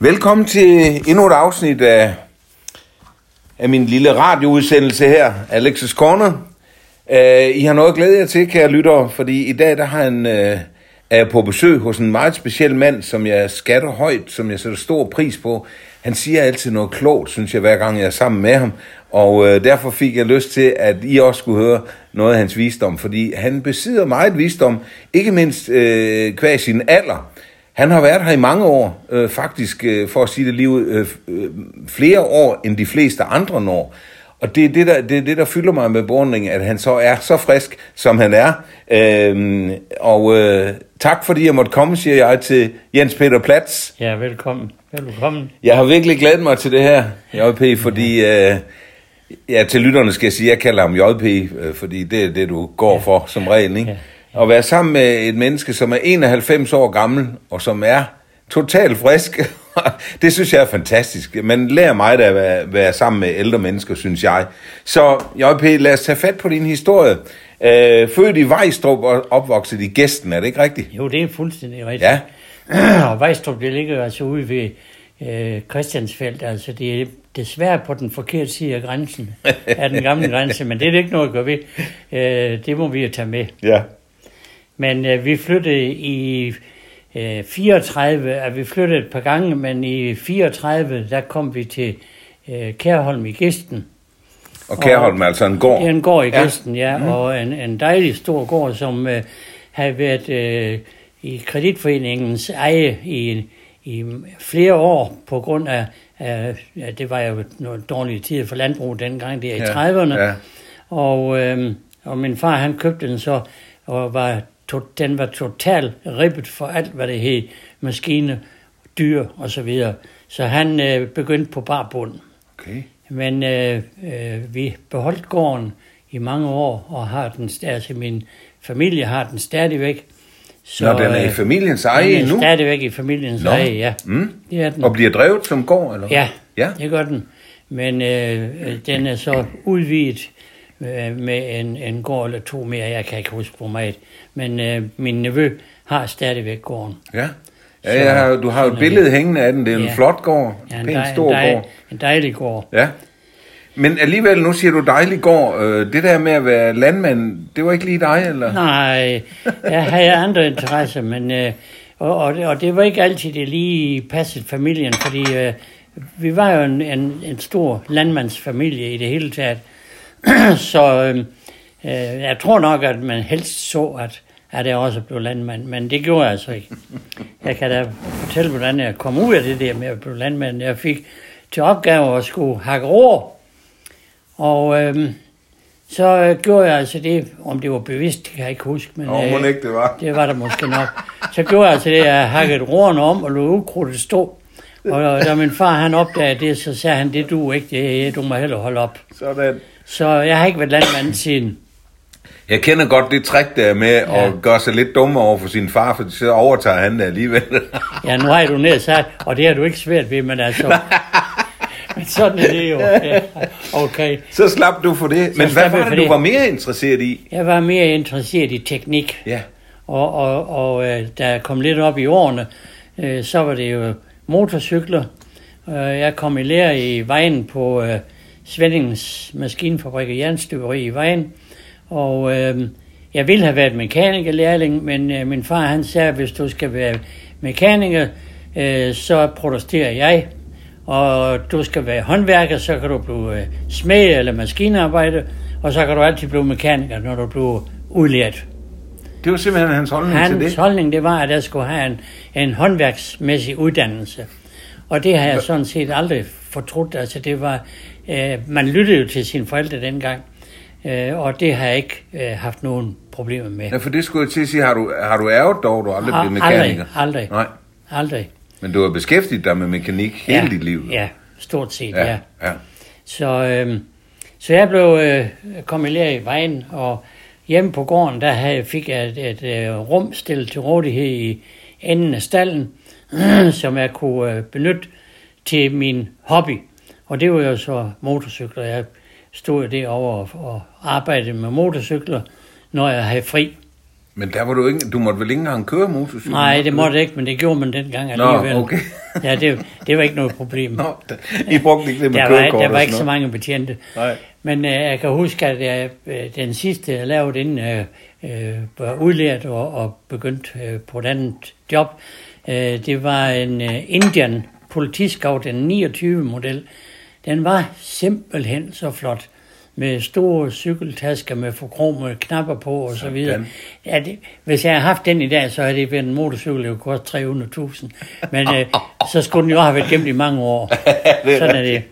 Velkommen til endnu et afsnit af, af min lille radioudsendelse her, Alexis Corner. Uh, I har noget at glæde jer til, kære lyttere, fordi i dag der har han, uh, er jeg på besøg hos en meget speciel mand, som jeg skatter højt, som jeg sætter stor pris på. Han siger altid noget klogt, synes jeg, hver gang jeg er sammen med ham. Og uh, derfor fik jeg lyst til, at I også skulle høre noget af hans visdom, fordi han besidder meget visdom, ikke mindst uh, kvæg sin alder. Han har været her i mange år, øh, faktisk øh, for at sige det lige ud, øh, øh, flere år end de fleste andre når. Og det er det, der, det er det, der fylder mig med beundring, at han så er så frisk, som han er. Øhm, og øh, tak fordi jeg måtte komme, siger jeg til Jens Peter Platz. Ja, velkommen. Velkommen. Jeg har virkelig glædet mig til det her, JP, fordi... Øh, ja, til lytterne skal jeg sige, at jeg kalder ham JP, øh, fordi det er det, du går ja. for som regel, ikke? Ja. At være sammen med et menneske, som er 91 år gammel, og som er totalt frisk, det synes jeg er fantastisk. Man lærer mig da at være, være sammen med ældre mennesker, synes jeg. Så JP, lad os tage fat på din historie. Øh, født i Vejstrup og opvokset i Gæsten, er det ikke rigtigt? Jo, det er fuldstændig rigtigt. Ja. og Vejstrup, det ligger altså ude ved øh, Christiansfeldt. Altså, det er desværre på den forkerte side af grænsen, af den gamle grænse, men det er det ikke noget at gøre ved. Øh, det må vi jo tage med. Ja. Men øh, vi flyttede i øh, 34, at vi flyttede et par gange, men i 34, der kom vi til øh, Kærholm i Gæsten. Og Kærholm er altså en gård? En gård i ja, ja mm. og en, en dejlig stor gård, som øh, havde været øh, i kreditforeningens eje i, i flere år på grund af, af ja, det var jo nogle dårlige tider for landbrug dengang, det er i ja, 30'erne. Ja. Og, øh, og min far, han købte den så, og var to, den var totalt ribbet for alt, hvad det hed, maskine, dyr og så videre. Så han øh, begyndte på bar bund. Okay. Men øh, øh, vi beholdt gården i mange år, og har den, altså min familie har den stadigvæk. Så, Nå, den er i øh, familiens eje nu? Den er stadigvæk i familiens Nå. eje, ja. Mm. Det er den. Og bliver drevet som gård, eller Ja, ja. det gør den. Men øh, den er så udvidet øh, med en, en gård eller to mere. Jeg kan ikke huske, hvor meget. Men øh, min nevø har stadigvæk gården. Ja. Ja, så, ja, du har jo et billede hængende af den. Det er ja. en flot gård. Ja, en, dej, stor dej, gård. En dejlig gård. Ja. Men alligevel, nu siger du dejlig gård. Øh, det der med at være landmand, det var ikke lige dig, eller? Nej, jeg havde andre interesser, men... Øh, og, og, og det var ikke altid, det lige passet familien, fordi øh, vi var jo en, en, en stor landmandsfamilie i det hele taget. så øh, øh, jeg tror nok, at man helst så, at, at jeg også blev landmand, men det gjorde jeg altså ikke. Jeg kan da fortælle, hvordan jeg kom ud af det der med at blive landmand. Jeg fik til opgave at skulle hakke ror, og øh, så gjorde jeg altså det, om det var bevidst, det kan jeg ikke huske, men oh, øh, ikke det var. det var der måske nok. Så gjorde jeg altså det, at jeg hakkede roerne om og lå ukrudtet stå. Og da min far han opdagede det, så sagde han, det du ikke, det, du må heller holde op. Sådan. Så jeg har ikke været landmand siden. Jeg kender godt det trick der med ja. at gøre sig lidt dumme over for sin far, for så overtager han det alligevel. ja, nu har du ned sagt, og det har du ikke svært ved, men altså... men sådan er det jo. Ja. Okay. Så slap du for det. Så men hvad var det, du var mere interesseret i? Jeg var mere interesseret i teknik. Ja. Og, og, og øh, da jeg kom lidt op i årene, øh, så var det jo motorcykler. Øh, jeg kom i lære i vejen på Svendingens Maskinfabrik og Jernstøberi i vejen. Og øh, jeg ville have været mekanikerlærling, men øh, min far han sagde, at hvis du skal være mekaniker, øh, så protesterer jeg. Og du skal være håndværker, så kan du blive øh, smed eller maskinarbejder, og så kan du altid blive mekaniker, når du bliver udlært. Det var simpelthen hans holdning hans til det? Hans holdning, det var, at jeg skulle have en, en håndværksmæssig uddannelse. Og det har jeg sådan set aldrig fortrudt. Altså, det var, øh, man lyttede jo til sine forældre dengang. Øh, og det har jeg ikke øh, haft nogen problemer med. Ja, for det skulle jeg til at sige, har du, har du ærget dog, du aldrig blev mekaniker? Aldrig, aldrig. Nej. Aldrig. Men du har beskæftiget dig med mekanik ja, hele dit liv? Ja, stort set, ja. ja. ja. Så, øh, så jeg blev øh, kommet i vejen, og hjemme på gården, der havde, fik jeg et, et, et øh, rum stillet til rådighed i enden af stallen, som jeg kunne øh, benytte til min hobby. Og det var jo så motorcykler. Jeg stod derovre og arbejdede med motorcykler, når jeg havde fri. Men der var du ikke, du måtte vel ikke engang køre motorcykel? Nej, det måtte ikke, men det gjorde man dengang alligevel. Nå, okay. ja, det, det var ikke noget problem. Nå, der, I brugte ikke det med der kørekort var, der var ikke så mange betjente. Nej. Men øh, jeg kan huske, at jeg, øh, den sidste, jeg lavede inden øh, øh, var udlært og, og begyndt øh, på et andet job, øh, det var en øh, Indian politiskav, den 29 model. Den var simpelthen så flot med store cykeltasker med forkromede knapper på og så videre. Ja, det, hvis jeg havde haft den i dag, så havde det været en motorcykel, der kunne koste 300.000. Men øh, så skulle den jo have været gemt i mange år. det er Sådan er det.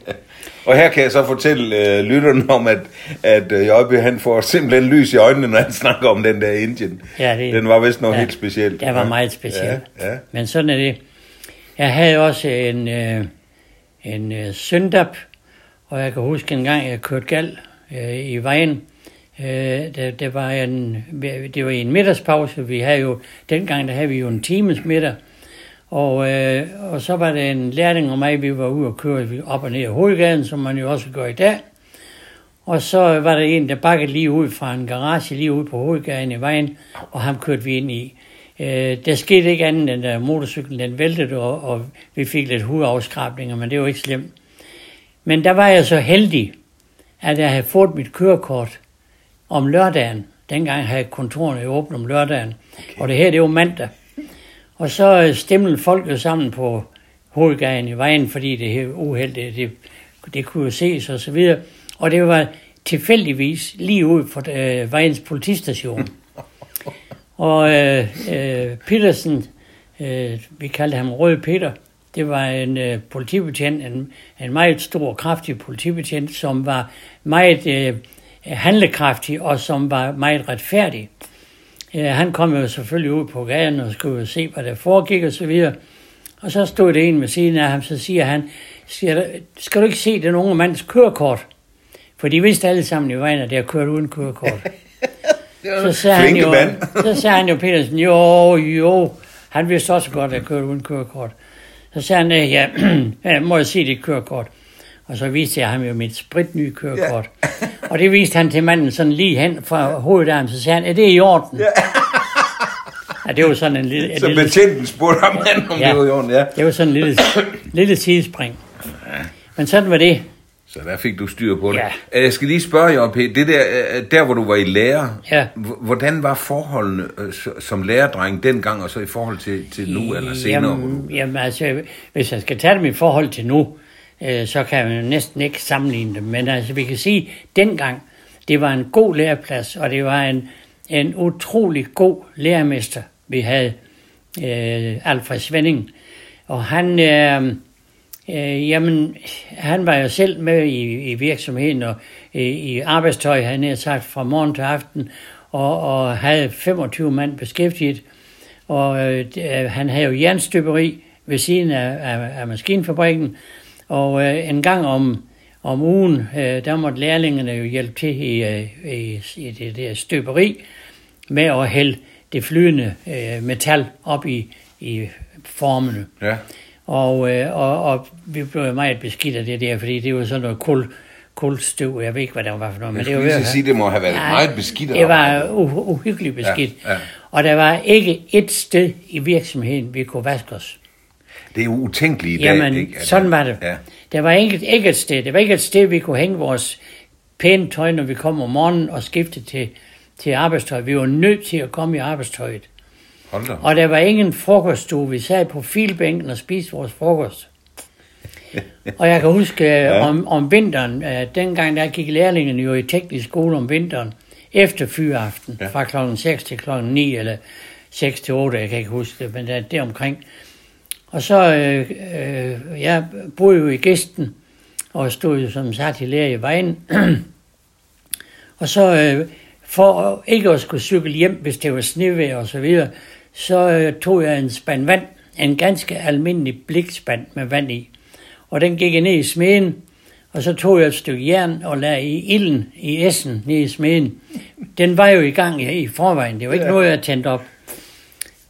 Og her kan jeg så fortælle øh, lytterne om, at, at øh, Jøjby, han får simpelthen lys i øjnene, når han snakker om den der Indien. Ja, det- den var vist noget ja, helt specielt. Det var Ja. meget specielt. Ja, ja. Men sådan er det. Jeg havde også en, øh, en øh, søndap, og jeg kan huske en gang, jeg kørte gal øh, i vejen. Øh, det, det, var en, det var i en middagspause. Vi havde jo, dengang der havde vi jo en times middag. Og, øh, og så var det en lærling og mig, vi var ude og køre op og ned af hovedgaden, som man jo også gør i dag. Og så var der en, der bakkede lige ud fra en garage lige ude på hovedgaden i vejen, og ham kørte vi ind i. Øh, der skete ikke andet end, at motorcyklen den væltede, og, og vi fik lidt hudafskrabninger, men det var ikke slemt. Men der var jeg så heldig, at jeg havde fået mit kørekort om lørdagen. Dengang havde kontorerne åbent om lørdagen, okay. og det her det var mandag. Og så øh, stemlede folk jo sammen på hovedgaden i vejen, fordi det her uheld, det, det, det kunne jo ses og så videre. Og det var tilfældigvis lige ud for øh, vejens politistation. Og øh, øh, Petersen, øh, vi kaldte ham Røde Peter, det var en øh, politibetjent, en, en meget stor, kraftig politibetjent, som var meget øh, handlekraftig og som var meget retfærdig. Øh, han kom jo selvfølgelig ud på gaden og skulle jo se, hvad der foregik og så videre. Og så stod det en ved siden af ham, så siger han, siger, skal du ikke se den unge mands kørekort? For de vidste alle sammen i vejen, at det har kørt uden kørekort. Så sagde, han jo, mand. så sagde han jo Petersen, jo, jo, han vidste også godt, at jeg kørte uden kørekort. Så sagde han, "Øh, ja, ja, må jeg se dit kørekort? Og så viste jeg ham jo mit spritnye kørekort. Og det viste han til manden sådan lige hen fra hovedarmen, så sagde han, er det i orden? Ja. ja det var sådan en lille, Så lille betjenten spurgte ham, om Ja. det var i orden. Ja. det var sådan en lille, lille sidespring. Men sådan var det. Så der fik du styr på det. Ja. Jeg skal lige spørge jer, P. Det der, øh, der hvor du var i lærer, Ja. hvordan var forholdene øh, som lærerdreng dengang, og så i forhold til, til nu eller senere? Jamen, jamen altså, hvis jeg skal tage dem i forhold til nu, øh, så kan jeg næsten ikke sammenligne dem. Men altså, vi kan sige, at dengang, det var en god læreplads, og det var en, en utrolig god lærermester, vi havde, øh, Alfred Svending. Og han, øh, øh, jamen, han var jo selv med i, i virksomheden og i, i arbejdstøj, han havde sagt, fra morgen til aften, og, og havde 25 mand beskæftiget. Og øh, øh, han havde jo jernstøberi ved siden af, af, af maskinfabrikken. Og øh, en gang om, om ugen, øh, der måtte lærlingerne jo hjælpe til i, øh, i, i det der støberi med at hælde det flydende øh, metal op i, i formene. Ja. Og, øh, og, og vi blev meget beskidt af det der, fordi det var sådan noget kul, kulstøv. Jeg ved ikke, hvad det var for noget. Jeg det var skulle så at- sige, det må have været Nej, meget beskidt. Det var arbejde. u- uhyggeligt beskidt. Ja, ja. Og der var ikke et sted i virksomheden, vi kunne vaske os. Det er jo utænkeligt i dag. Jamen, ikke? At- sådan var det. Ja. Der var ikke, ikke et sted. Der var ikke et sted, vi kunne hænge vores pæne tøj, når vi kom om morgenen og skifte til, til arbejdstøj. Vi var nødt til at komme i arbejdstøjet. Og der var ingen frokoststue. Vi sad på filbænken og spiste vores frokost. og jeg kan huske ja. om, om vinteren, uh, dengang der gik lærlingene jo i teknisk skole om vinteren, efter fyraften, ja. fra klokken 6 til klokken 9, eller 6 til 8, jeg kan ikke huske det, men det er omkring. Og så, øh, øh, jeg boede jo i gæsten, og stod jo som sagt i lærer i vejen. og så, øh, for ikke at skulle cykle hjem, hvis det var snevejr og så videre, så øh, tog jeg en spand vand, en ganske almindelig blikspand med vand i. Og den gik jeg ned i smeden, og så tog jeg et stykke jern og lagde i ilden i essen ned i smeden. Den var jo i gang i, i forvejen, det var ikke ja. noget, jeg tændte op.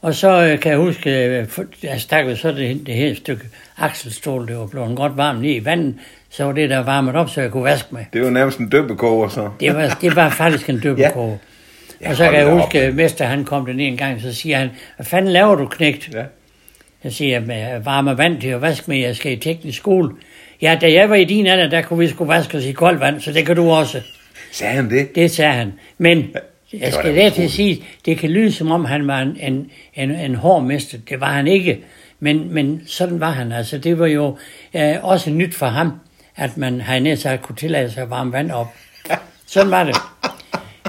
Og så øh, kan jeg huske, øh, jeg stak jo så det, det her stykke akselstål, det var blevet godt varmt ned i vandet, så var det der varmet op, så jeg kunne vaske med. Det jo nærmest en døbekoger, så. Det var, det var faktisk en døbekoge. Ja. Ja, og så kan jeg huske, at mester han kom den en gang, så siger han, hvad fanden laver du, knægt? Ja. Jeg siger, jeg varmer vand til at vaske med, jeg skal i teknisk skole. Ja, da jeg var i din alder, der kunne vi sgu vaske os i koldt vand, så det kan du også. Sagde han det? Det sagde han. Men jeg skal da til at sige, det kan lyde som om han var en, en, en, en hård mester. Det var han ikke. Men, men sådan var han. Altså, det var jo øh, også nyt for ham, at man havde sagt kunne tillade sig at varme vand op. Sådan var det.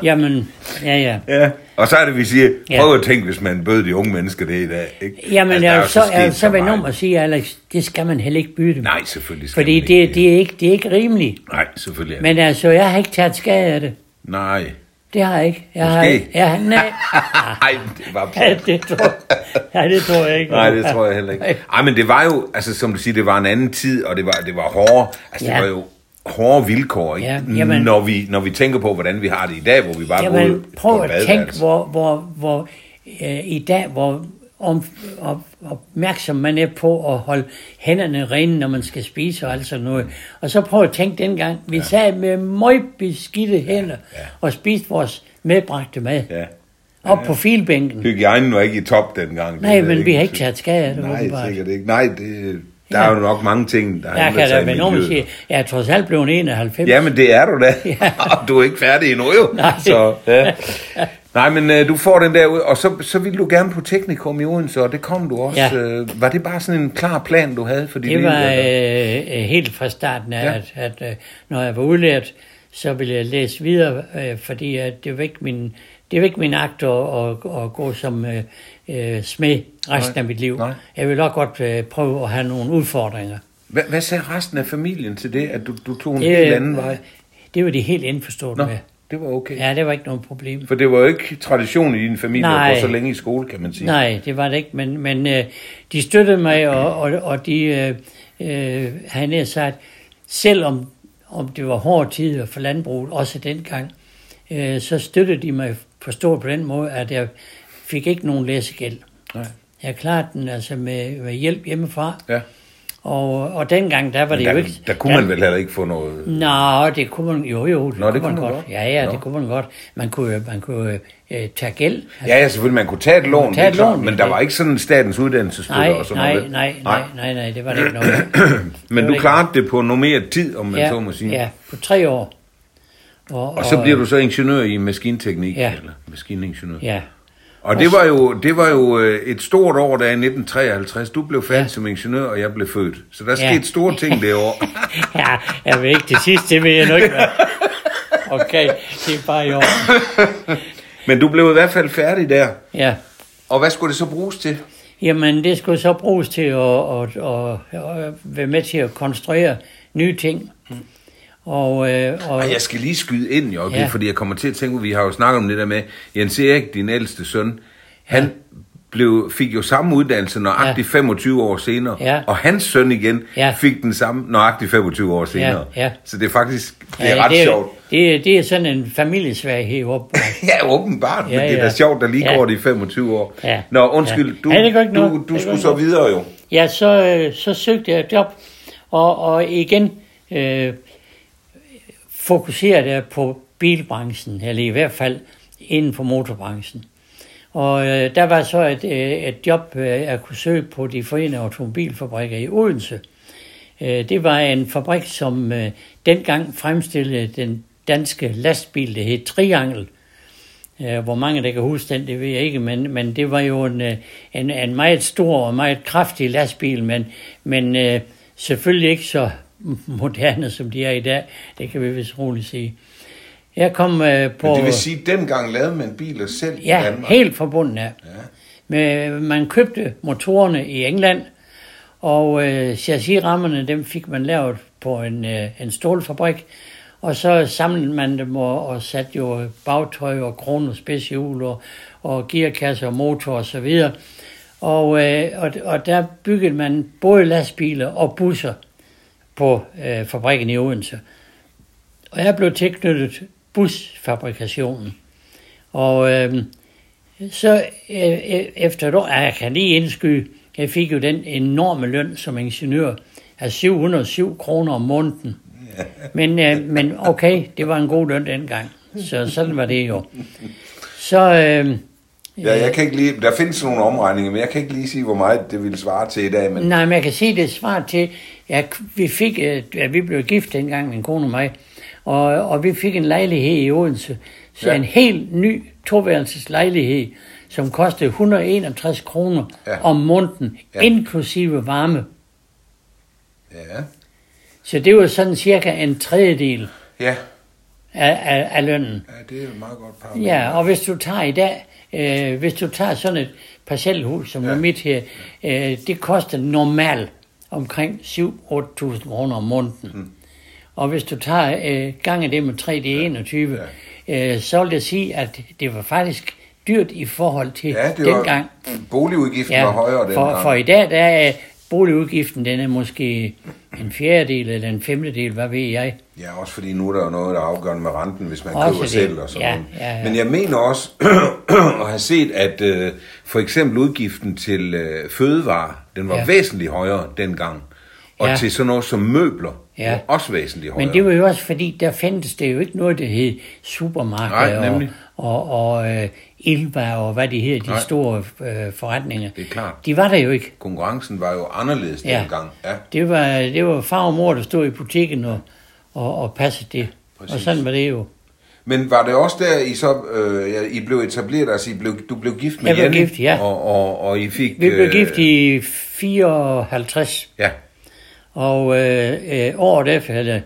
Jamen, ja, ja. Ja. Og så er det, vi siger, Ja. prøv at tænke, hvis man bød de unge mennesker det i dag. Ikke? Jamen, Altså, jeg, vil så, jeg vil så være meget. om at sige, Alex, det skal man heller ikke bytte. Nej, selvfølgelig skal Fordi man det, ikke. det, er ikke, det er ikke rimeligt. Nej, selvfølgelig. Men altså, jeg har ikke taget skade af det. Nej. Det har jeg ikke. Jeg har, Måske. jeg, nej. Nej, det var Ja, det tror, ja, det tror jeg ikke. Nej, det tror jeg heller ikke. Ej, men det var jo, altså som du siger, det var en anden tid, og det var, det var hårde, altså Ja. det var jo hårde vilkår, ikke? Ja, jamen- når, vi, når vi tænker på, hvordan vi har det i dag, hvor vi bare går ud Jamen, prøv at tænke, hvor, hvor, hvor øh, i dag, hvor om, op, opmærksom man er på at holde hænderne rene, når man skal spise og alt sådan noget. Og så prøv at tænke dengang, vi ja. sad med meget beskidte hænder ja. og spiste vores medbragte mad. Ja. Op på filbænken. Hygiejnen var ikke i top dengang. Nej, Det men vi har ikke ikke taget skade af det, Nej, åbenbart. sikkert ikke. Nej, det, der Ja. er jo nok mange ting, der Jeg ændret sig i miljøet. siger, jeg er trods alt blevet 91. Ja, men det er du da. Ja. Og du er ikke færdig endnu jo. Nej. Så, ja. Nej, men øh, du får den der ud, og så, så ville du gerne på teknikum i Odense, og det kom du også. Ja. Øh, var det bare sådan en klar plan, du havde for dit Det var øh, øh, helt fra starten af, ja. at, at øh, når jeg var udlært, så ville jeg læse videre, øh, fordi at det var ikke min, det var ikke min akt at, at, at gå som øh, øh, smed resten Nej. af mit liv. Nej. Jeg ville også godt øh, prøve at have nogle udfordringer. Hvad, hvad sagde resten af familien til det, at du, du tog en Det, helt anden vej? det var de helt indforstået Nå, med. det var okay. Ja, det var ikke noget problem. For det var jo ikke tradition i din familie Nej. at gå så længe i skole, kan man sige. Nej, det var det ikke, men, men øh, de støttede mig, og, og, og de øh, øh, havde sagt, selvom om det var hårde tider for landbruget, også dengang, øh, så støttede de mig forstået på den måde, at jeg fik ikke nogen læsegæld. Nej. Jeg klarede den altså med, med hjælp hjemmefra, Ja. og, og dengang, der var det der, jo ikke... der kunne man vel heller ikke få noget... Nå, det kunne man, jo jo, det, Nå, det kunne man kunne man godt. godt. Ja, ja, Nå. det kunne man godt. Man kunne, man kunne øh, tage gæld. Ja, ja, selvfølgelig, man kunne tage et lån, tage det et lån, men det- der var ikke sådan statens uddannelsesstøtte Nej, og sådan nej, noget. nej, nej, nej, nej, det var det ikke noget. Men Det du det klarede det på normeret tid, om man ja, så må sige. Ja, på tre år. Og, Og så bliver du så ingeniør i maskinteknik, Ja. eller maskiningeniør. Ja, Og det var jo, det var jo øh, et stort år, der i 1953. Du blev færdig ja. som ingeniør, og jeg blev født. Så der Ja. skete store ting det år. ja, jeg ved ikke, det sidste, det ved jeg nok hvad. Okay, det er bare i år. Men du blev i hvert fald færdig der. Ja, Og hvad skulle det så bruges til? jamen det skulle så bruges til at, at, at, at være med til at konstruere nye ting. Og, øh, og Og jeg skal lige skyde ind, jo, ja. Ja. fordi jeg kommer til at tænke, vi har jo snakket om det der med, Jens Erik, din ældste søn, han blev, fik jo samme uddannelse nøjagtigt 25 år senere, Ja. og hans søn igen Ja. fik den samme nøjagtigt 25 år senere. ja. Så det er faktisk det er ja, ret det, er- sjovt. Det, er- det er sådan en familiesvaghed op. Ja, åbenbart, ja, Ja, men det er da ja. sjovt, der lige Ja. går de 25 år. Ja. Nå, undskyld, Ja. du, Ja, det du, Det du gør skulle så videre jo. Ja, så, øh, så søgte jeg et job, og, og igen øh, fokuserede jeg på bilbranchen, eller i hvert fald inden for motorbranchen. Og øh, der var så et, øh, et job, øh, jeg kunne søge på de forenede automobilfabrikker i Odense. Øh, det var en fabrik, som øh, dengang fremstillede den danske lastbil, det hed Triangel. Øh, hvor mange der kan huske den, det ved jeg ikke, men, men det var jo en, øh, en, en meget stor og meget kraftig lastbil, men, men øh, selvfølgelig ikke så moderne, som de er i dag. Det kan vi vist roligt sige. Jeg kom øh, på... Men det vil sige, at dengang lavede man biler selv i Ja, Danmark. helt forbundet af. Ja. Men man købte motorerne i England, og øh, chassisrammerne, dem fik man lavet på en, øh, en stålfabrik, og så samlede man dem og, og satte jo bagtøj og kron og spidsehjul og, og gearkasse og motor og så videre. Og, øh, og, og der byggede man både lastbiler og busser på øh, fabrikken i Odense. Og jeg blev tilknyttet busfabrikationen. Og øh, så øh, e-, efter et år, jeg kan lige indskyde, jeg fik jo den enorme løn som ingeniør af 707 kroner om måneden. Men, øh, men okay, det var en god løn dengang. Så sådan var det jo. Så, øh, Ja, jeg kan ikke lige, der findes nogle omregninger, men jeg kan ikke lige sige, hvor meget det ville svare til i dag. Men... Nej, men jeg kan sige, det svar til, at vi fik, øh, at vi blev gift dengang, min kone og mig, og, og vi fik en lejlighed i Odense. Så Ja. ja. en helt ny toværelses lejlighed, som kostede 161 kroner Ja. ja. om måneden, Ja. ja. inklusive varme. Ja, Så det var sådan cirka en tredjedel ja. af, af, af lønnen. ja det er et meget godt par. Ja, og hvis du tager i dag, øh, hvis du tager sådan et parcelhus, som Ja. ja. er mit her, øh, det koster normalt omkring 7-8.000 kroner om måneden. Mm. Og hvis du tager øh, gange det med 3, det er 21, ja. øh, så vil jeg sige, at det var faktisk dyrt i forhold til Ja, det dengang. var, boligudgiften var højere for, dengang. for i dag, der er boligudgiften, den er måske en fjerdedel eller en femtedel, hvad ved jeg. Ja, også fordi nu er der jo noget, der er afgørende med renten, hvis man Også køber det. selv og sådan Ja, ja, ja. Men jeg mener også at have set, at øh, for eksempel udgiften til øh, fødevarer, den var. Ja. væsentligt højere dengang. Og Ja. til sådan noget som møbler, Ja. var også væsentligt højere. Men det var jo også fordi, der fandtes det jo ikke noget, der hed supermarked Nej, og, nemlig. og, og øh, Ilva og hvad de hedder, de Nej. store øh, forretninger. Det er klart. De var der jo ikke. Konkurrencen var jo anderledes Ja. dengang. Ja. Det var, det var far og mor, der stod i butikken og, og, og passede det. Præcis. Og sådan var det jo. Men var det også der, I så øh, I blev etableret, altså I blev, du blev gift med Jeg blev Jenny, gift, ja. og, og, og I fik... Vi blev øh, gift i 54, Ja, og øh, øh, året efter, eller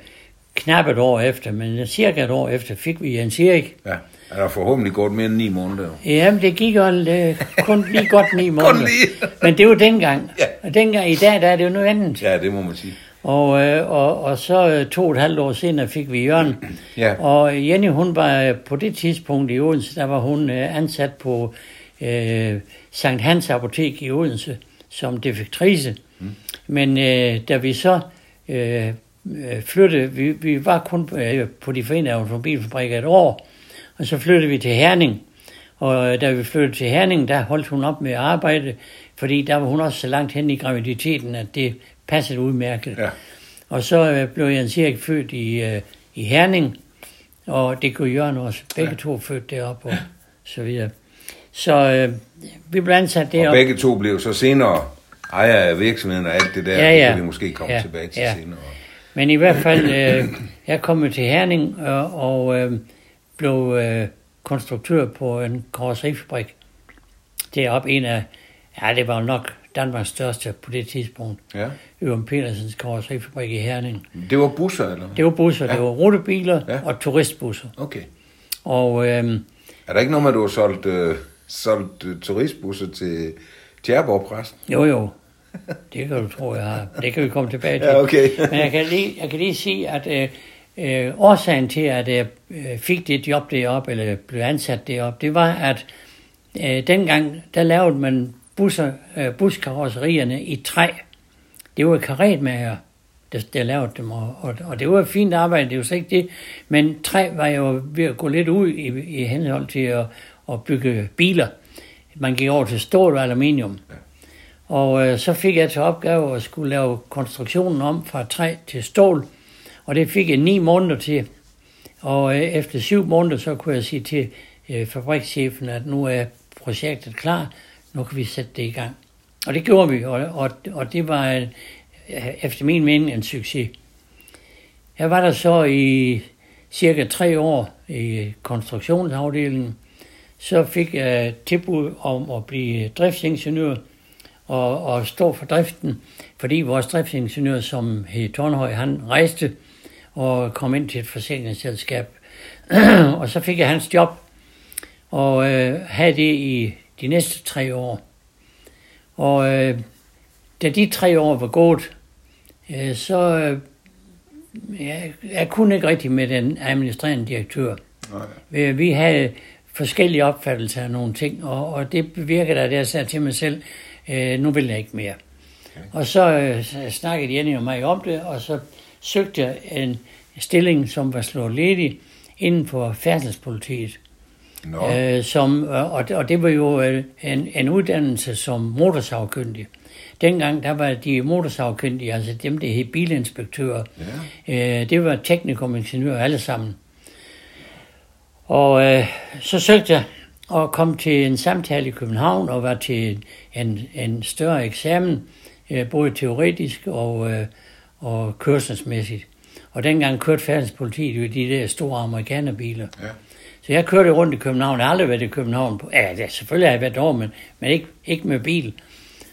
knap et år efter, men cirka et år efter, fik vi Jens Erik. ja. Er der forhåbentlig gået mere end ni måneder? Jamen, det gik jo øh, kun lige godt ni måneder. lige. Men det var dengang. Ja. Og dengang, i dag, der er det jo noget andet. Ja, det må man sige. Og, øh, og, og så øh, to og et halvt år senere fik vi Jørgen. Ja. Og Jenny, hun var øh, på det tidspunkt i Odense, der var hun øh, ansat på øh, Sankt Hans Apotek i Odense som defektrice. Men øh, da vi så øh, øh, flyttede, vi, vi var kun øh, på de forenede automobilfabrikker et år, og så flyttede vi til Herning. Og øh, da vi flyttede til Herning, der holdt hun op med at arbejde, fordi der var hun også så langt hen i graviditeten, at det passede udmærket. Ja. Og så øh, blev Jens Erik født i, øh, i Herning, og det kunne Jørgen også. Begge ja. to født deroppe og så videre. Så øh, vi blev ansat Og deroppe. begge to blev så senere ejer af virksomheden og alt det der. Ja, Det ja. kan vi måske komme Ja, tilbage til ja. senere. Men i hvert fald, øh, jeg kom til Herning og, og øh, blev øh, konstruktør på en karosserifabrik. Deroppe en af, ja det var nok Danmarks største på det tidspunkt. Ja. Ørum Petersens karosserifabrik i Herning. Det var busser, eller? Det var busser, Ja. det var rutebiler Ja. ja. og turistbusser. Okay. Og øh, Er der ikke noget med, at du har solgt, øh, solgt øh, turistbusser til Tjerborg Præst? jo jo, det kan du tro, jeg har. Det kan vi komme tilbage til. Ja, okay. Men jeg kan lige, jeg kan lige sige, at øh, øh, årsagen til, at jeg øh, fik det job deroppe, eller blev ansat deroppe, det var, at øh, dengang, der lavede man busser, øh, buskarosserierne i træ. Det var karetmager, der, der lavede dem, og, og, og det var et fint arbejde, det var slet ikke det. Men træ var jo ved at gå lidt ud i, i henhold til at, at bygge biler. Man gik over til stål og aluminium. Og øh, så fik jeg til opgave at skulle lave konstruktionen om fra træ til stål, og det fik jeg ni måneder til. Og øh, efter syv måneder, så kunne jeg sige til øh, fabrikschefen, at nu er projektet klar, nu kan vi sætte det i gang. Og det gjorde vi, og, og, og det var øh, efter min mening en succes. Jeg var der så i cirka tre år i konstruktionsafdelingen. Så fik jeg tilbud om at blive driftsingeniør og, og stå for driften, fordi vores driftsingeniør, som hed Tornhøj, han rejste og kom ind til et forsikringsselskab. og så fik jeg hans job, og øh, havde det i de næste tre år. Og øh, da de tre år var gået, øh, så øh, jeg, jeg kunne ikke rigtig med den administrerende direktør. Nej. Vi, vi havde forskellige opfattelser af nogle ting, og, og det bevirkede, at jeg sagde til mig selv, øh, nu vil jeg ikke mere. Okay. Og så øh, snakkede Jenny og mig om det, og så søgte jeg en stilling, som var slået ledig inden for færdselspolitiet. Nå, Øh, som, og, det, og det var jo øh, en, en uddannelse som motorsagkyndig. Dengang der var de motorsagkyndige, altså dem, der hed bilinspektører. Ja. Øh, det var teknikumingeniører alle sammen. Og øh, så søgte jeg, og kom til en samtale i København og var til en, en større eksamen, øh, både teoretisk og, øh, og kørselsmæssigt. Og dengang kørte færdselspolitiet jo de der store amerikanerbiler. Ja. Så jeg kørte rundt i København. Jeg har aldrig været i København. På, ja, det, selvfølgelig har jeg været over, men, men ikke, ikke med bil.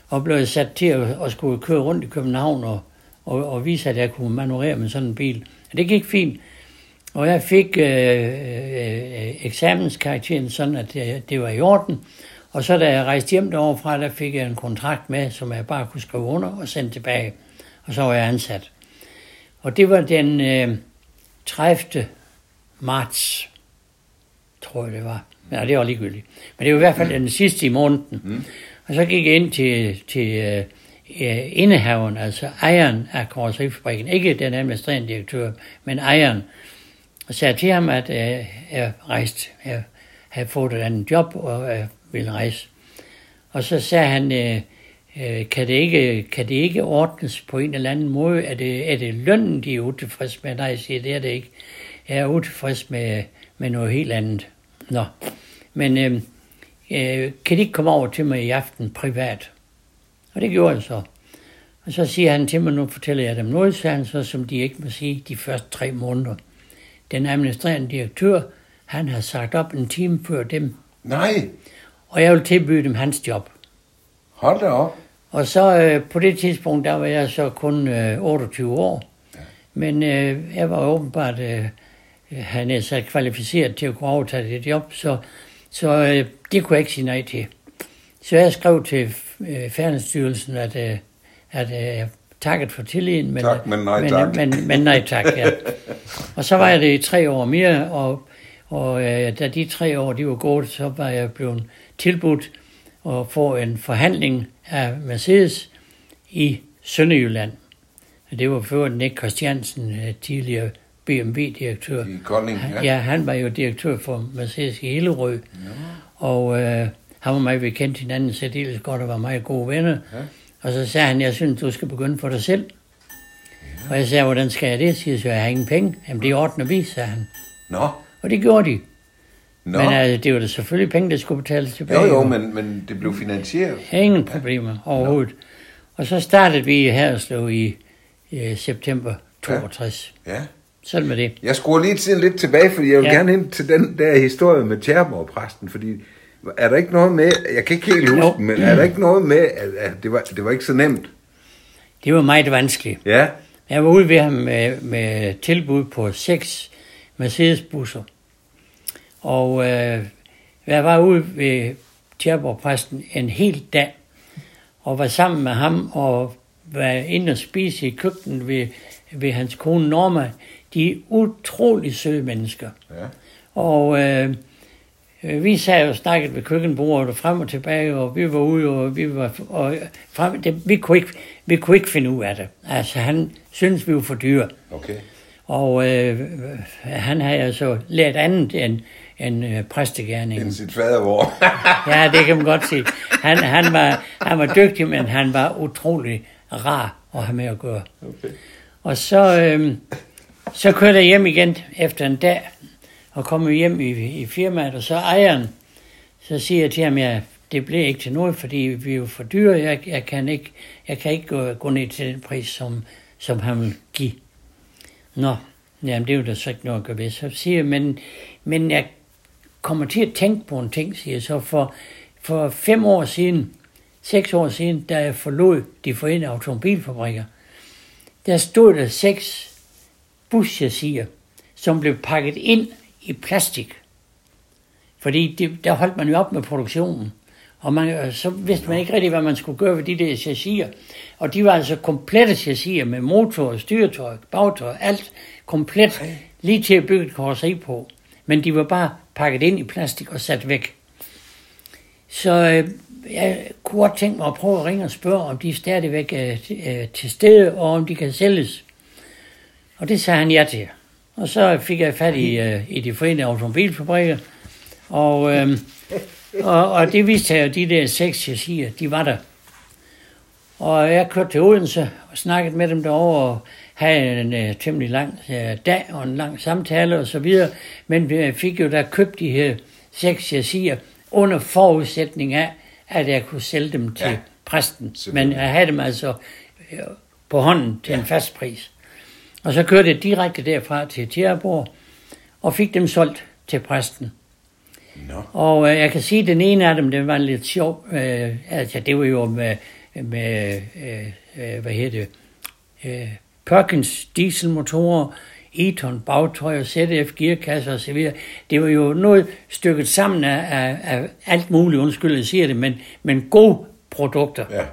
Og blev sat til at, at skulle køre rundt i København og, og, og vise, at jeg kunne manøvrere med sådan en bil. Og det gik fint. Og jeg fik øh, øh, eksamenskarakteren sådan, at det, det var i orden. Og så da jeg rejste hjem derovre der fik jeg en kontrakt med, som jeg bare kunne skrive under og sende tilbage. Og så var jeg ansat. Og det var den øh, 30. marts, tror jeg det var. Ja, det var ligegyldigt. Men det var i hvert fald den sidste i måneden. Mm. Og så gik jeg ind til, til øh, øh indehaveren, altså ejeren af karosserifabrikken. Ikke den administrerende direktør, men ejeren. Og sagde til ham, at øh, jeg rejste, jeg havde fået et andet job, og jeg ville rejse. Og så sagde han, øh, øh, kan, det ikke, kan det ikke ordnes på en eller anden måde? Er det, er det lønnen, de er utilfreds med? Nej, jeg siger, det er det ikke. Jeg er utilfreds med, med noget helt andet. Nå, men øh, øh, kan de ikke komme over til mig i aften privat? Og det gjorde han så. Og så siger han til mig, nu fortæller jeg dem noget, sagde han så, som de ikke må sige de første tre måneder. Den administrerende direktør, han har sagt op en time før dem. Nej. Og jeg vil tilbyde dem hans job. Hold da op. Og så øh, på det tidspunkt, der var jeg så kun øh, 28 år. Ja. Men øh, jeg var åbenbart, øh, han er så kvalificeret til at kunne overtage det job, så, så øh, det kunne jeg ikke sige nej til. Så jeg skrev til øh, Færdsstyrelsen, at, øh, at øh, takket for tilliden, men, tak, men nej tak. Men, men, men nej tak, ja. og så var jeg det i tre år mere, og, og øh, da de tre år de var gået, så var jeg blevet tilbudt at få en forhandling af Mercedes i Sønderjylland. Det var før Nick Christiansen, øh, tidligere BMW-direktør. I Kolding, ja. Ja, han var jo direktør for Mercedes i Hillerød. Ja. Og øh, han var mig, vi kendte hinanden særdeles godt og var meget gode venner. Ja. Og så sagde han, jeg synes, du skal begynde for dig selv. Ja. Og jeg sagde, hvordan skal jeg det? Siger så, jeg har ingen penge. Jamen, det ordner vi, sagde han. Nå. Og det gjorde de. Nå. Men altså, det var da selvfølgelig penge, der skulle betales tilbage. Jo, jo, men, men det blev finansieret. Ingen problemer overhovedet. Nå. Og så startede vi i Haderslev i i september 62. Ja. ja. Sådan med det. Jeg skruer lige tiden lidt tilbage, fordi jeg vil ja. gerne ind til den der historie med Tjerborg-præsten, fordi er der ikke noget med, jeg kan ikke helt huske men er der ikke noget med, at, at det, var, det var ikke så nemt? Det var meget vanskeligt. Ja. Jeg var ude ved ham med, med tilbud på seks Mercedes-busser. Og øh, jeg var ude ved Tjerborg-præsten en hel dag, og var sammen med ham og var inde og spise i køkkenet ved, ved hans kone Norma. De er utrolig søde mennesker. Ja. Og øh, vi sad og snakkede ved køkkenbordet og frem og tilbage, og vi var ude, og vi var og frem, det, vi, kunne ikke, vi kunne ikke finde ud af det. Altså, han synes vi var for dyre. Okay. Og øh, han havde altså lært andet end, end øh, præstegærning. End sit fadervor. ja, det kan man godt sige. Han, han, var, han var dygtig, men han var utrolig rar at have med at gøre. Okay. Og så, øh, så kørte jeg hjem igen efter en dag, og kommer hjem i, i firmaet, og så ejeren, så siger jeg til ham, at det blev ikke til noget, fordi vi er jo for dyre, jeg, jeg kan ikke, jeg kan ikke gå, gå ned til den pris, som, som han vil give. Nå, jamen det er jo da så ikke noget at gøre ved. Så siger jeg, men, men jeg kommer til at tænke på en ting, siger jeg så, for, for fem år siden, seks år siden, da jeg forlod de forenede automobilfabrikker, der stod der seks buschassier, som blev pakket ind i plastik. Fordi det, der holdt man jo op med produktionen. Og man, så vidste man ikke rigtig, hvad man skulle gøre ved de der chassier. Og de var altså komplette chassier med motor, styretøj, bagtøj, alt komplet, lige til at bygge et karosseri på. Men de var bare pakket ind i plastik og sat væk. Så øh, jeg kunne godt tænke mig at prøve at ringe og spørge, om de stadigvæk er øh, til stede, og om de kan sælges. Og det sagde han ja til. Og så fik jeg fat i, øh, i de forenede automobilfabrikker, og, øh, og, og det viste sig, at de der seks chassier, de var der. Og jeg kørte til Odense og snakkede med dem derovre, og havde en uh, temmelig lang uh, dag og en lang samtale og så videre. Men vi fik jo da købt de her seks chassier under forudsætning af, at jeg kunne sælge dem til Ja, præsten. Men jeg havde dem altså øh, på hånden til ja. en fast pris. Og så kørte jeg direkte derfra til Tjæreborg, og fik dem solgt til præsten. Nå. Og øh, jeg kan sige, at den ene af dem, den var lidt sjov. Øh, altså, det var jo med, med øh, øh, hvad hedder det, øh, Perkins dieselmotorer, Eton bagtøj og ZF gearkasser videre. Det var jo noget stykket sammen af, af, af alt muligt, undskyld, jeg siger det, men, men gode produkter. Ja.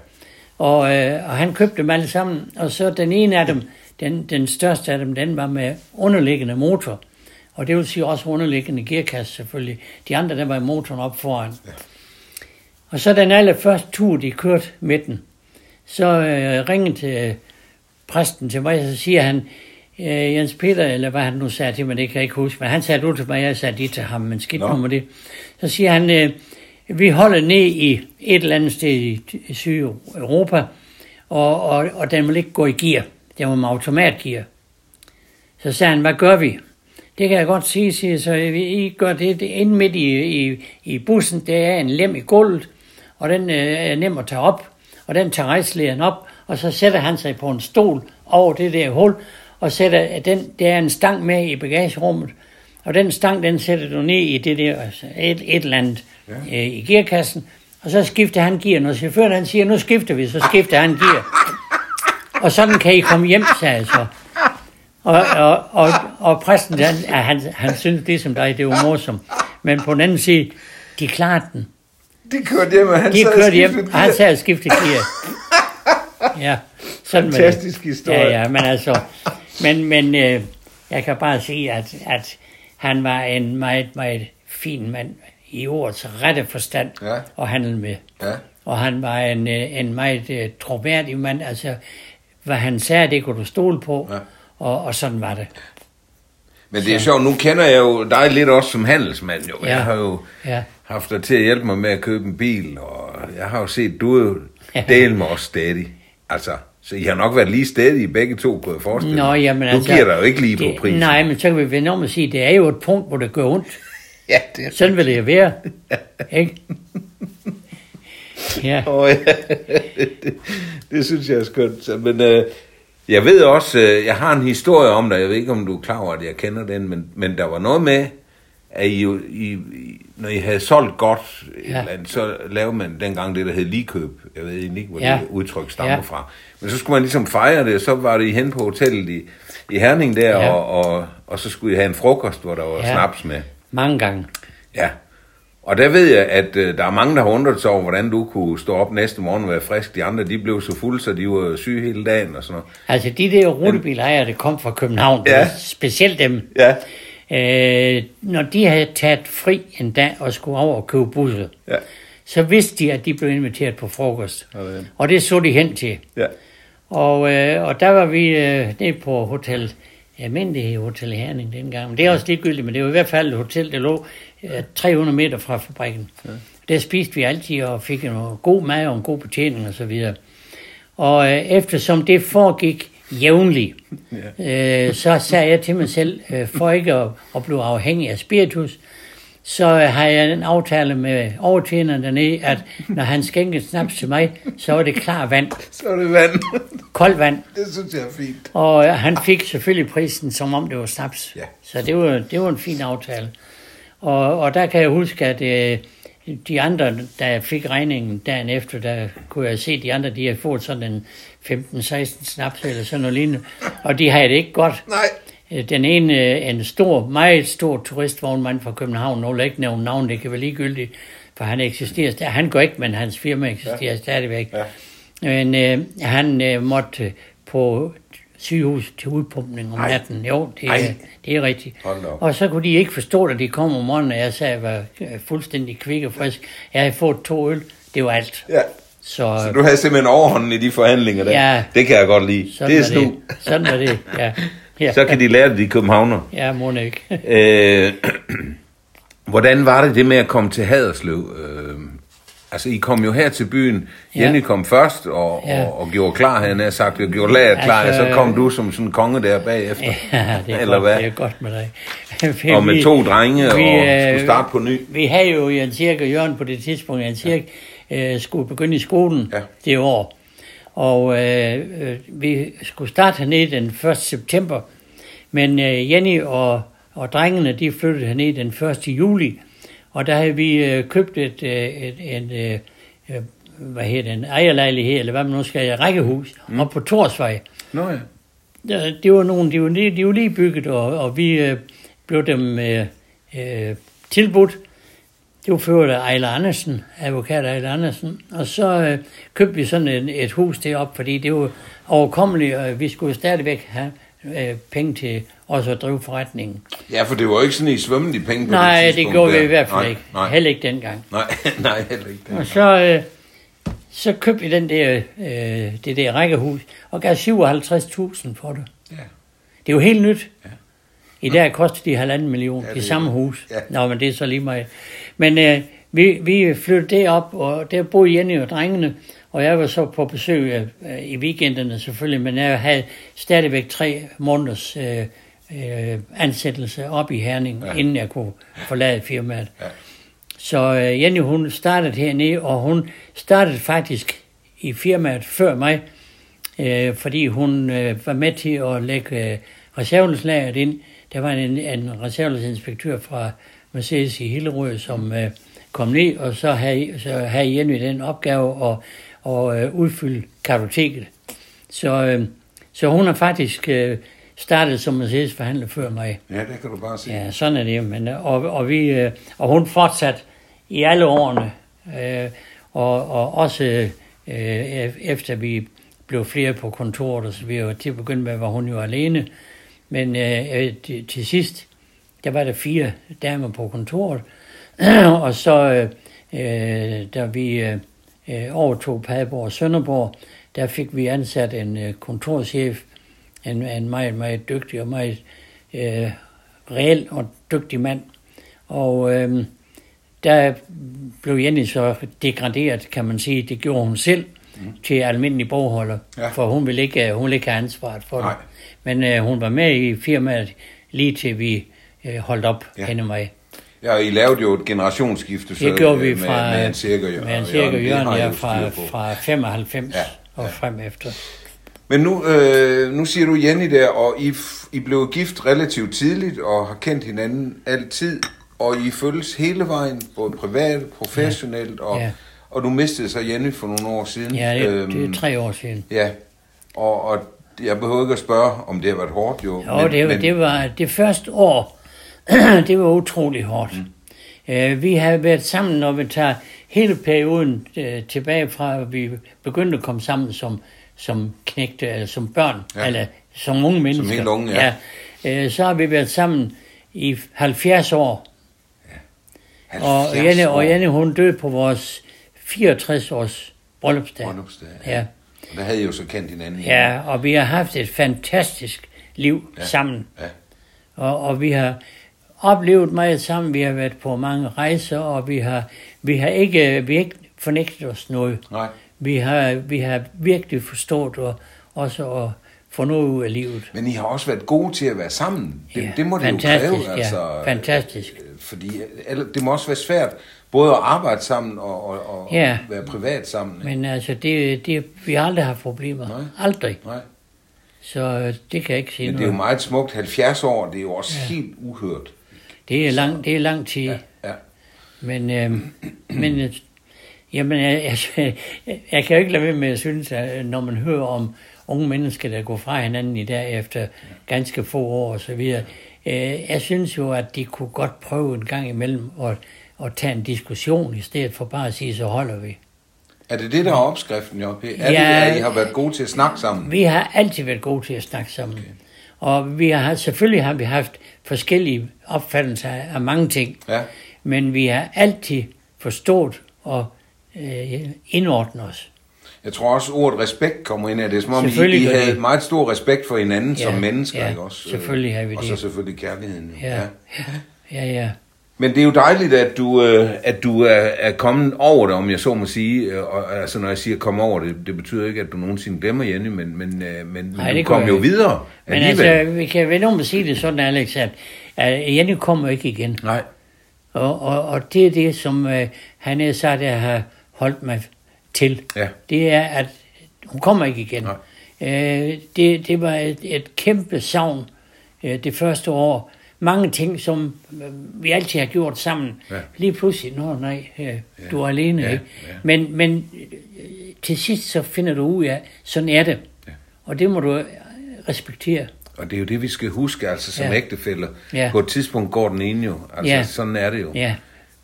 Og, øh, og han købte dem alle sammen, og så den ene af dem, den, den største af dem, den var med underliggende motor. Og det vil sige også underliggende gearkasse selvfølgelig. De andre, der var i motoren op foran. Ja. Og så den allerførste tur, de kørte med den, så øh, ringede til præsten til mig, så siger han, øh, Jens Peter, eller hvad han nu sagde til mig, det kan jeg ikke huske, men han sagde du til mig, jeg sagde de til ham, men skidt nu med det. Så siger han, øh, vi holder ned i et eller andet sted i, i Sydeuropa, og, og, og den vil ikke gå i gear. Den var med automatgear. Så sagde han, hvad gør vi? Det kan jeg godt sige, siger så I gør det, det inde midt i, i, i bussen, det er en lem i gulvet, og den øh, er nem at tage op, og den tager rejslæren op, og så sætter han sig på en stol over det der hul, og sætter den, der er en stang med i bagagerummet, og den stang, den sætter du ned i det der, altså et, et eller andet ja. øh, i gearkassen, og så skifter han gear. Når chaufføren han siger, nu skifter vi, så skifter han gear. Og sådan kan I komme hjem, sagde jeg så. Og, og, og, og præsten, han, han, han synes det som dig, det var morsomt. Men på den anden side, de klarede den. De kørte hjem, og han De sad og kørte hjem, skiftede og han gear. sagde at skifte gear. Ja, sådan var det. Fantastisk historie. Ja, ja, men altså, men, men øh, jeg kan bare sige, at, at han var en meget, meget fin mand i ordets rette forstand Ja. at handle med. Ja. Og han var en, øh, en meget øh, troværdig mand. Altså, hvad han sagde, det kunne du stole på. Ja. Og, og sådan var det. Men det er sjovt, nu kender jeg jo dig lidt også som handelsmand jo. Ja. Jeg har jo Ja. haft dig til at hjælpe mig med at købe en bil, og jeg har jo set, du er jo Ja. del med også stadig. Altså, så I har nok været lige stadig i begge to, kunne jeg forestille Nå, mig. jamen, du altså, giver dig jo ikke lige det, på prisen. Nej, men så kan vi vende om og sige, det er jo et punkt, hvor det gør ondt. Ja, det er Sådan vil det jo være. Ikke? Ja. Åh, ja. det, det synes jeg er skønt. Så, men øh, jeg ved også, øh, jeg har en historie om dig, jeg ved ikke, om du er klar over, at jeg kender den, men, men der var noget med, at I, I, når I havde solgt godt, ja. Eller andet, så lavede man dengang det, der hed ligekøb. Jeg ved ikke, hvor Ja. det udtryk stammer Ja. fra. Men så skulle man ligesom fejre det, og så var det I hen på hotellet i, i Herning der, Ja. og, og, og så skulle I have en frokost, hvor der var. Ja. snaps med. Mange gange. Ja. Og der ved jeg, at øh, der er mange, der har undret sig over, hvordan du kunne stå op næste morgen og være frisk. De andre, de blev så fulde, så de var syge hele dagen og sådan noget. Altså, de der rutebilejere, der kom fra København, Ja. specielt dem, Ja. øh, når de havde taget fri en dag og skulle over og købe busser, Ja. så vidste de, at de blev inviteret på frokost. Okay. Og det så de hen til. Ja. Og, øh, og der var vi øh, nede på hotel, almindelig hotel Herning dengang. Men det er også ligegyldigt, men det var i hvert fald et hotel, der lå 300 meter fra fabrikken. Ja. Der spiste vi altid og fik en god mad og en god betjening og så videre. Og øh, eftersom det foregik jævnligt, ja. øh, så sagde jeg til mig selv, øh, for ikke at, at blive afhængig af spiritus, så har jeg en aftale med overtjeneren dernede, at når han skænkede snaps til mig, så var det klar vand, Så er det vand. koldt vand. det synes jeg er fint. Og han fik selvfølgelig prisen, som om det var snaps. Ja. Så det var, det var en fin aftale. Og, og der kan jeg huske, at øh, de andre, der fik regningen dagen efter, der kunne jeg se, at de andre, de havde fået sådan en 15-16 snaps eller sådan noget lignende. Og de havde det ikke godt. Nej. Øh, Den ene, øh, en stor, meget stor turistvognmand fra København, nu vil ikke nævne navn, det kan være ligegyldigt, for han eksisterer stadig. Han går ikke, men hans firma eksisterer ja. stadigvæk. Ja. Men øh, han øh, måtte på sygehus til udpumpning om Ej. natten. Jo, det, Ej. er, det er rigtigt. Og så kunne de ikke forstå, at de kom om morgenen, og jeg sagde, at jeg var øh, fuldstændig kvik og frisk. Jeg havde fået to øl. Det var alt. Ja. Så, Så du havde simpelthen overhånden i de forhandlinger der. Ja. Det kan jeg godt lide. sådan det er snu. det. Sådan var det, ja. ja. Så kan de lære det, de københavner. Ja, må ikke. Øh, hvordan var det det med at komme til Haderslev? Øh, altså, I kom jo her til byen. Ja. Jenny kom først og, Ja. og, og gjorde klar, han har sagt, og gjorde lager klar, Altså, og så kom du som sådan en konge der bagefter. Ja, det er, Eller godt, hvad? det er godt med dig. Og med vi- to drenge og øh, skulle starte på ny. Vi havde jo Jens Erik og Jørgen på det tidspunkt. Jens Erik øh, skulle begynde i skolen Ja. det år. Og øh, øh, vi skulle starte hernede den 1. september. Men øh, Jenny og, og drengene, de flyttede hernede den 1. juli. Og der havde vi øh, købt et, øh, et, et øh, øh, hvad hedder det, en ejerlejlighed, eller hvad man nu skal, et rækkehus, mm. op på Torsvej. Nå ja. Ja, det var nogen, de var lige, de var lige bygget, og, og vi øh, blev dem øh, øh, tilbudt. Det var før Ejler Andersen, advokat Ejler Andersen. Og så øh, købte vi sådan et, et hus derop, fordi det var overkommeligt, og vi skulle stadigvæk have øh, penge til også at drive forretningen. Ja, for det var ikke sådan, I svømmede i penge på Nej, det det gjorde vi der. i hvert fald nej, ikke. Nej, Heller ikke dengang. nej, nej, heller ikke. Og Det. så, øh, så købte vi den der, øh, det der rækkehus, og gav 57.000 for det. Ja. Det er jo helt nyt. Ja. I dag koster de halvanden million, Ja, det det samme hus. ja. Nå, men det er så lige meget. Men øh, vi, vi flyttede derop, og der boede Jenny og drengene, og jeg var så på besøg øh, i weekenderne selvfølgelig, men jeg havde stadigvæk tre måneders øh, øh, ansættelse op i Herning, Ja. inden jeg kunne forlade firmaet. Ja. Så øh, Jenny, hun startede hernede, og hun startede faktisk i firmaet før mig, øh, fordi hun øh, var med til at lægge øh, reservedelslageret ind. Der var en, en reservedelsinspektør fra Mercedes i Hillerød, som øh, kom ned, og så havde, så havde Jenny den opgave at, at øh, udfylde kartoteket. Så, øh, så hun har faktisk øh, startet som Mercedes forhandler før mig. ja, det kan du bare se. Ja, sådan er det. Men, og, og, vi, øh, og hun fortsat i alle årene, øh, og, og også øh, ef- efter vi blev flere på kontoret, og så vi var til at begynde med, var hun jo alene. Men øh, øh, til, til sidst, der var der fire damer på kontoret, og så øh, øh, da vi øh, øh, overtog Padborg og Sønderborg, der fik vi ansat en øh, kontorchef, en, en meget, meget dygtig og meget øh, reel og dygtig mand. Og øh, der blev Jenny så degraderet, kan man sige. Det gjorde hun selv mm. til almindelig bogholder, Ja. for hun ville ikke, hun ville ikke have ansvaret for Nej. det. Men øh, hun var med i firmaet lige til vi øh, holdt op ja. hende mig. Ja, I lavede jo et generationsskifte. så, Det gjorde øh, vi med, fra, Med en cirka Jørgen. med en cirka Jørgen, I ja, fra, fra 95 Ja, ja, og ja. frem efter. Men nu, øh, nu siger du Jenny der, og I, I blev gift relativt tidligt og har kendt hinanden altid, og I følges hele vejen, både privat, professionelt, og, Ja. og du mistede så Jenny for nogle år siden. Ja, det, Øhm, det er tre år siden. Ja, og, og jeg behøver ikke at spørge, om det har været hårdt jo. Jo, det, var, det var det første år, det var utrolig hårdt. Mm. Uh, vi har været sammen, når vi tager hele perioden uh, tilbage fra, at vi begyndte at komme sammen som, som knægte, eller som børn, Ja. ja. eller som unge mennesker. helt unge, ja. ja. Så har vi været sammen i 70 år. Og 70 Janne, år. og Janne, hun døde på vores 64 års bryllupsdag. Bryllupsdag, Ja. Og der havde I jo så kendt hinanden. ja, og vi har haft et fantastisk liv Ja. ja. sammen. Ja. Og, og vi har oplevet meget sammen. Vi har været på mange rejser, og vi har, vi har, ikke, vi har ikke fornægtet os noget. Nej. Vi har, vi har virkelig forstået og også at få noget ud af livet. Men I har også været gode til at være sammen. Det, Ja, det må det jo kræve. ja. Altså, Fantastisk. øh, Fordi eller- det må også være svært, både at arbejde sammen og, og, og Ja. være privat sammen. ikke? Men altså, det, det, vi har aldrig haft problemer. Nej. Aldrig. Nej. Så øh, det kan jeg ikke sige Men det er jo noget. meget smukt. 70 år, det er jo også ja. helt uhørt. Det er lang, det er lang tid. Ja. ja. Men, øh, men øh, jamen, jeg, altså, jeg kan jo ikke lade være med at synes, at når man hører om unge mennesker, der går fra hinanden i dag efter ganske få år og så videre, øh, jeg synes jo, at de kunne godt prøve en gang imellem at, at tage en diskussion, i stedet for bare at sige, så holder vi. Er det det, der er opskriften, jo? Er det, Ja. at I har været gode til at snakke sammen? Vi har altid været gode til at snakke sammen. Okay. Og vi har, selvfølgelig har vi haft forskellige opfattelser af mange ting. Ja. Men vi har altid forstået og øh, indordnet os. Jeg tror også, ordet respekt kommer ind af det. Som om I, Selvfølgelig I havde det. meget stor respekt for hinanden ja. som mennesker, ja, ikke også? selvfølgelig har vi Og det. så selvfølgelig kærligheden. jo. Ja, ja, ja. ja. Men det er jo dejligt, at du, øh, at du er, er kommet over det, om jeg så må sige. Øh, Og, altså, når jeg siger komme over det, det betyder ikke, at du nogensinde glemmer Jenny, men, men, øh, men, Nej, du kom jo jeg ikke. videre Men alligevel. altså, vi kan vel at sige det sådan, Alex, at at Jenny kommer ikke igen. Nej. Og, og, og det er det, som øh, han er sagt, at har holdt mig til. Ja. Det er, at hun kommer ikke igen. Nej. Øh, det, det var et, et kæmpe savn øh, det første år. Mange ting, som øh, vi altid har gjort sammen. Ja. Lige pludselig, nå nej, øh, du er alene. Ja, Ikke? ja. Men, men øh, til sidst så finder du ud af, sådan er det. Ja. Og det må du respektere. Og det er jo det, vi skal huske, altså som Ja. ægtefæller. Ja. På et tidspunkt går den ene jo. Altså, Ja. sådan er det jo. Ja.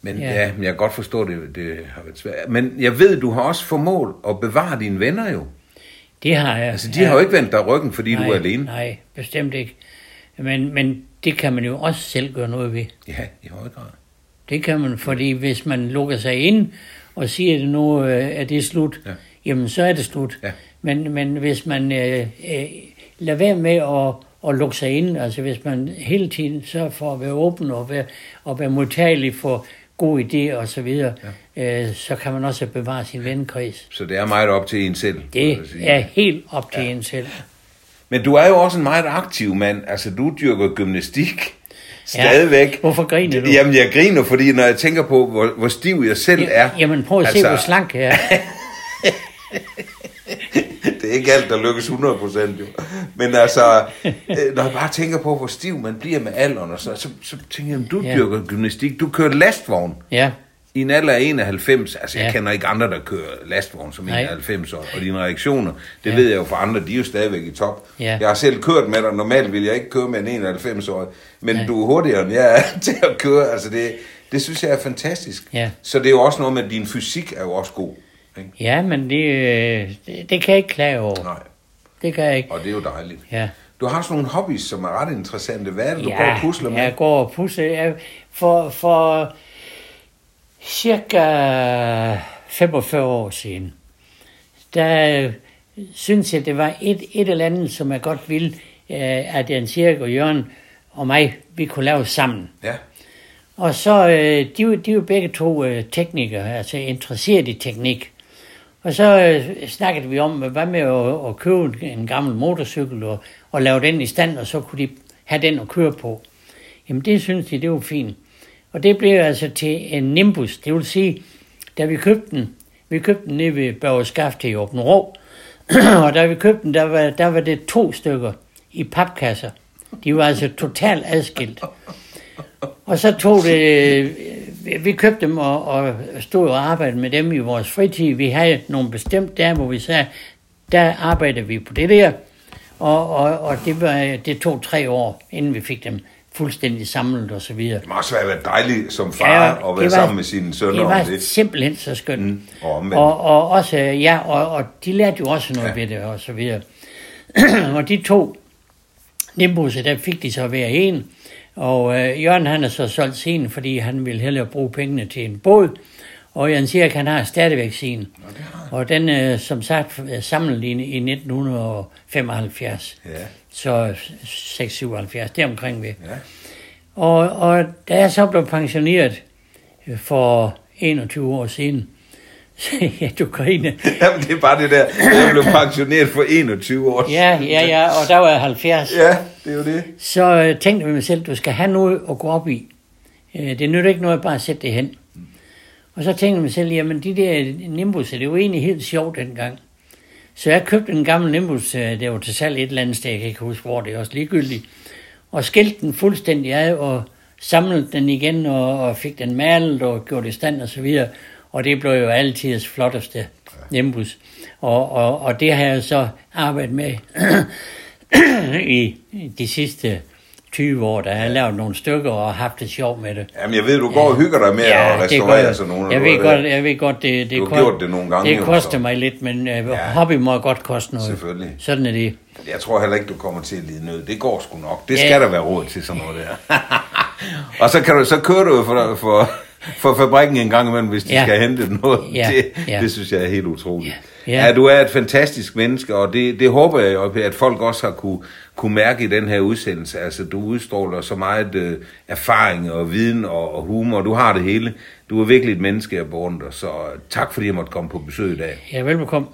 Men Ja. ja. ja, men jeg kan godt forstå, det, det har været svært. Men jeg ved, du har også formået at bevare dine venner jo. Det har jeg. Altså, de ja. har jo ikke vendt dig ryggen, fordi nej, du er alene. Nej, bestemt ikke. Men, men det kan man jo også selv gøre noget ved. Ja, i høj grad. Det kan man, fordi hvis man lukker sig ind og siger, at nu øh, er det slut, Ja. ja. jamen så er det slut. Ja. Men, men hvis man øh, øh, lader være med at, at lukke sig ind, altså hvis man hele tiden sørger for at være åben og være, og være modtagelig for gode idéer og så videre, ja. øh, så kan man også bevare sin venkreds. Så det er meget op til en selv. Det er helt op til ja. en selv. Men du er jo også en meget aktiv mand. Altså, du dyrker gymnastik stadigvæk. Hvorfor griner du? Jamen, jeg griner, fordi når jeg tænker på, hvor, hvor stiv jeg selv er. Jamen prøv at altså, se, hvor slank jeg er. det er ikke alt, der lykkes 100% jo. Men altså, øh, når jeg bare tænker på, hvor stiv man bliver med alderen, og så, så, så tænker jeg, du Ja. dyrker gymnastik. Du kører lastvogn Ja, i en alder af 91. Altså, jeg Ja. kender ikke andre, der kører lastvogn som Nej. 91 år. Og dine reaktioner, det Ja. ved jeg jo fra andre, de er jo stadigvæk i top. Ja. Jeg har selv kørt med dig. Normalt vil jeg ikke køre med en 91 år. Men Nej. du er hurtigere, end jeg er til at køre. Altså, det, det synes jeg er fantastisk. Ja. Så det er jo også noget med, at din fysik er jo også god. Ikke? ja men det, øh, det, det kan jeg ikke klage over. Nej, Det kan jeg ikke. og det er jo dejligt. Ja. Du har sådan nogle hobbies, som er ret interessante. Hvad er det, du ja, går og pusler med? Jeg går og pusler. Jeg, for, for cirka 45 år siden, der øh, synes jeg, det var et, et eller andet, som jeg godt ville, øh, at Jens Erik og Jørgen og mig, vi kunne lave sammen. Ja, Og så, øh, de, de jo begge to teknikere, altså interesseret i teknik. Og så snakkede vi om, hvad med at, at købe en gammel motorcykel og, og lave den i stand, og så kunne de have den at køre på. Jamen det synes de, det var fint. Og det blev altså til en Nimbus. Det vil sige, da vi købte den, vi købte den nede ved Børgeskaft i Åben Rå, og da vi købte den, der var, der var det to stykker i papkasser. De var altså totalt adskilt. Og så tog det, øh, vi købte dem og, og stod og arbejdede med dem i vores fritid. Vi havde nogle bestemt der, hvor vi sagde, der arbejdede vi på det der. Og, og, og det, var, det tog tre år, inden vi fik dem fuldstændig samlet og så videre. det må også være dejligt som far ja, at være var- sammen med sine sønner Det om var det. simpelthen så skønt. Mm, og og, og også, ja, og, og de lærte jo også noget ja. ved det og så videre. og de to Nimbusser, der fik de så hver en. Og øh, Jørgen han har så solgt sin, fordi han ville hellere bruge pengene til en båd. Og Jens Erik, han har stadigvæk sin. Og den, øh, som sagt, er samlet i, i 1975. Ja, Så 6-77, det omkring ved. ja. Og, og da jeg så blev pensioneret øh, for 21 år siden, så ja, du griner. Jamen, det er bare det der. Jeg blev pensioneret for 21 år Ja, ja, ja, og der var jeg 70. Ja, det er jo det. Så øh, tænkte jeg mig selv, du skal have noget at gå op i. Øh, det nytter ikke noget bare at sætte det hen. Og så tænkte jeg mig selv, jamen de der Nimbusser, det var egentlig helt sjovt dengang. Så jeg købte en gammel Nimbus, øh, det var til salg et eller andet sted, jeg kan ikke huske hvor, det er også ligegyldigt. Og skilte den fuldstændig af og samlede den igen og, og fik den malet og gjort i stand og så videre. Og det blev jo altid flotteste Nimbus. Og, og, og det har jeg så arbejdet med i i de sidste 20 år, der har jeg lavet nogle stykker og haft det sjovt med det. Jamen, jeg ved, du går og hygger dig med at det gør restaurere sådan nogle. Jeg ved godt, jeg ved godt det, det, Du har gjort det nogle gange, det koster mig lidt, men uh, Ja. hobby må godt koste noget. Selvfølgelig. Sådan er det. Jeg tror heller ikke, du kommer til at lide nød. Det går sgu nok. Det Ja. skal der være råd til sådan noget der. og så, kan du, så kører du jo for, for, for fabrikken en gang imellem, hvis de Ja. skal hente noget. Ja. Det, Ja. det synes jeg er helt utroligt. Ja. Ja. Ja. ja, du er et fantastisk menneske, og det, det håber jeg at folk også har kunne, kunne mærke i den her udsendelse. Altså, du udstråler så meget øh, erfaring og viden og, og humor. Du har det hele. Du er virkelig et menneske, jeg beundrer. Så øh, tak, fordi jeg måtte komme på besøg i dag. Ja, velbekomme.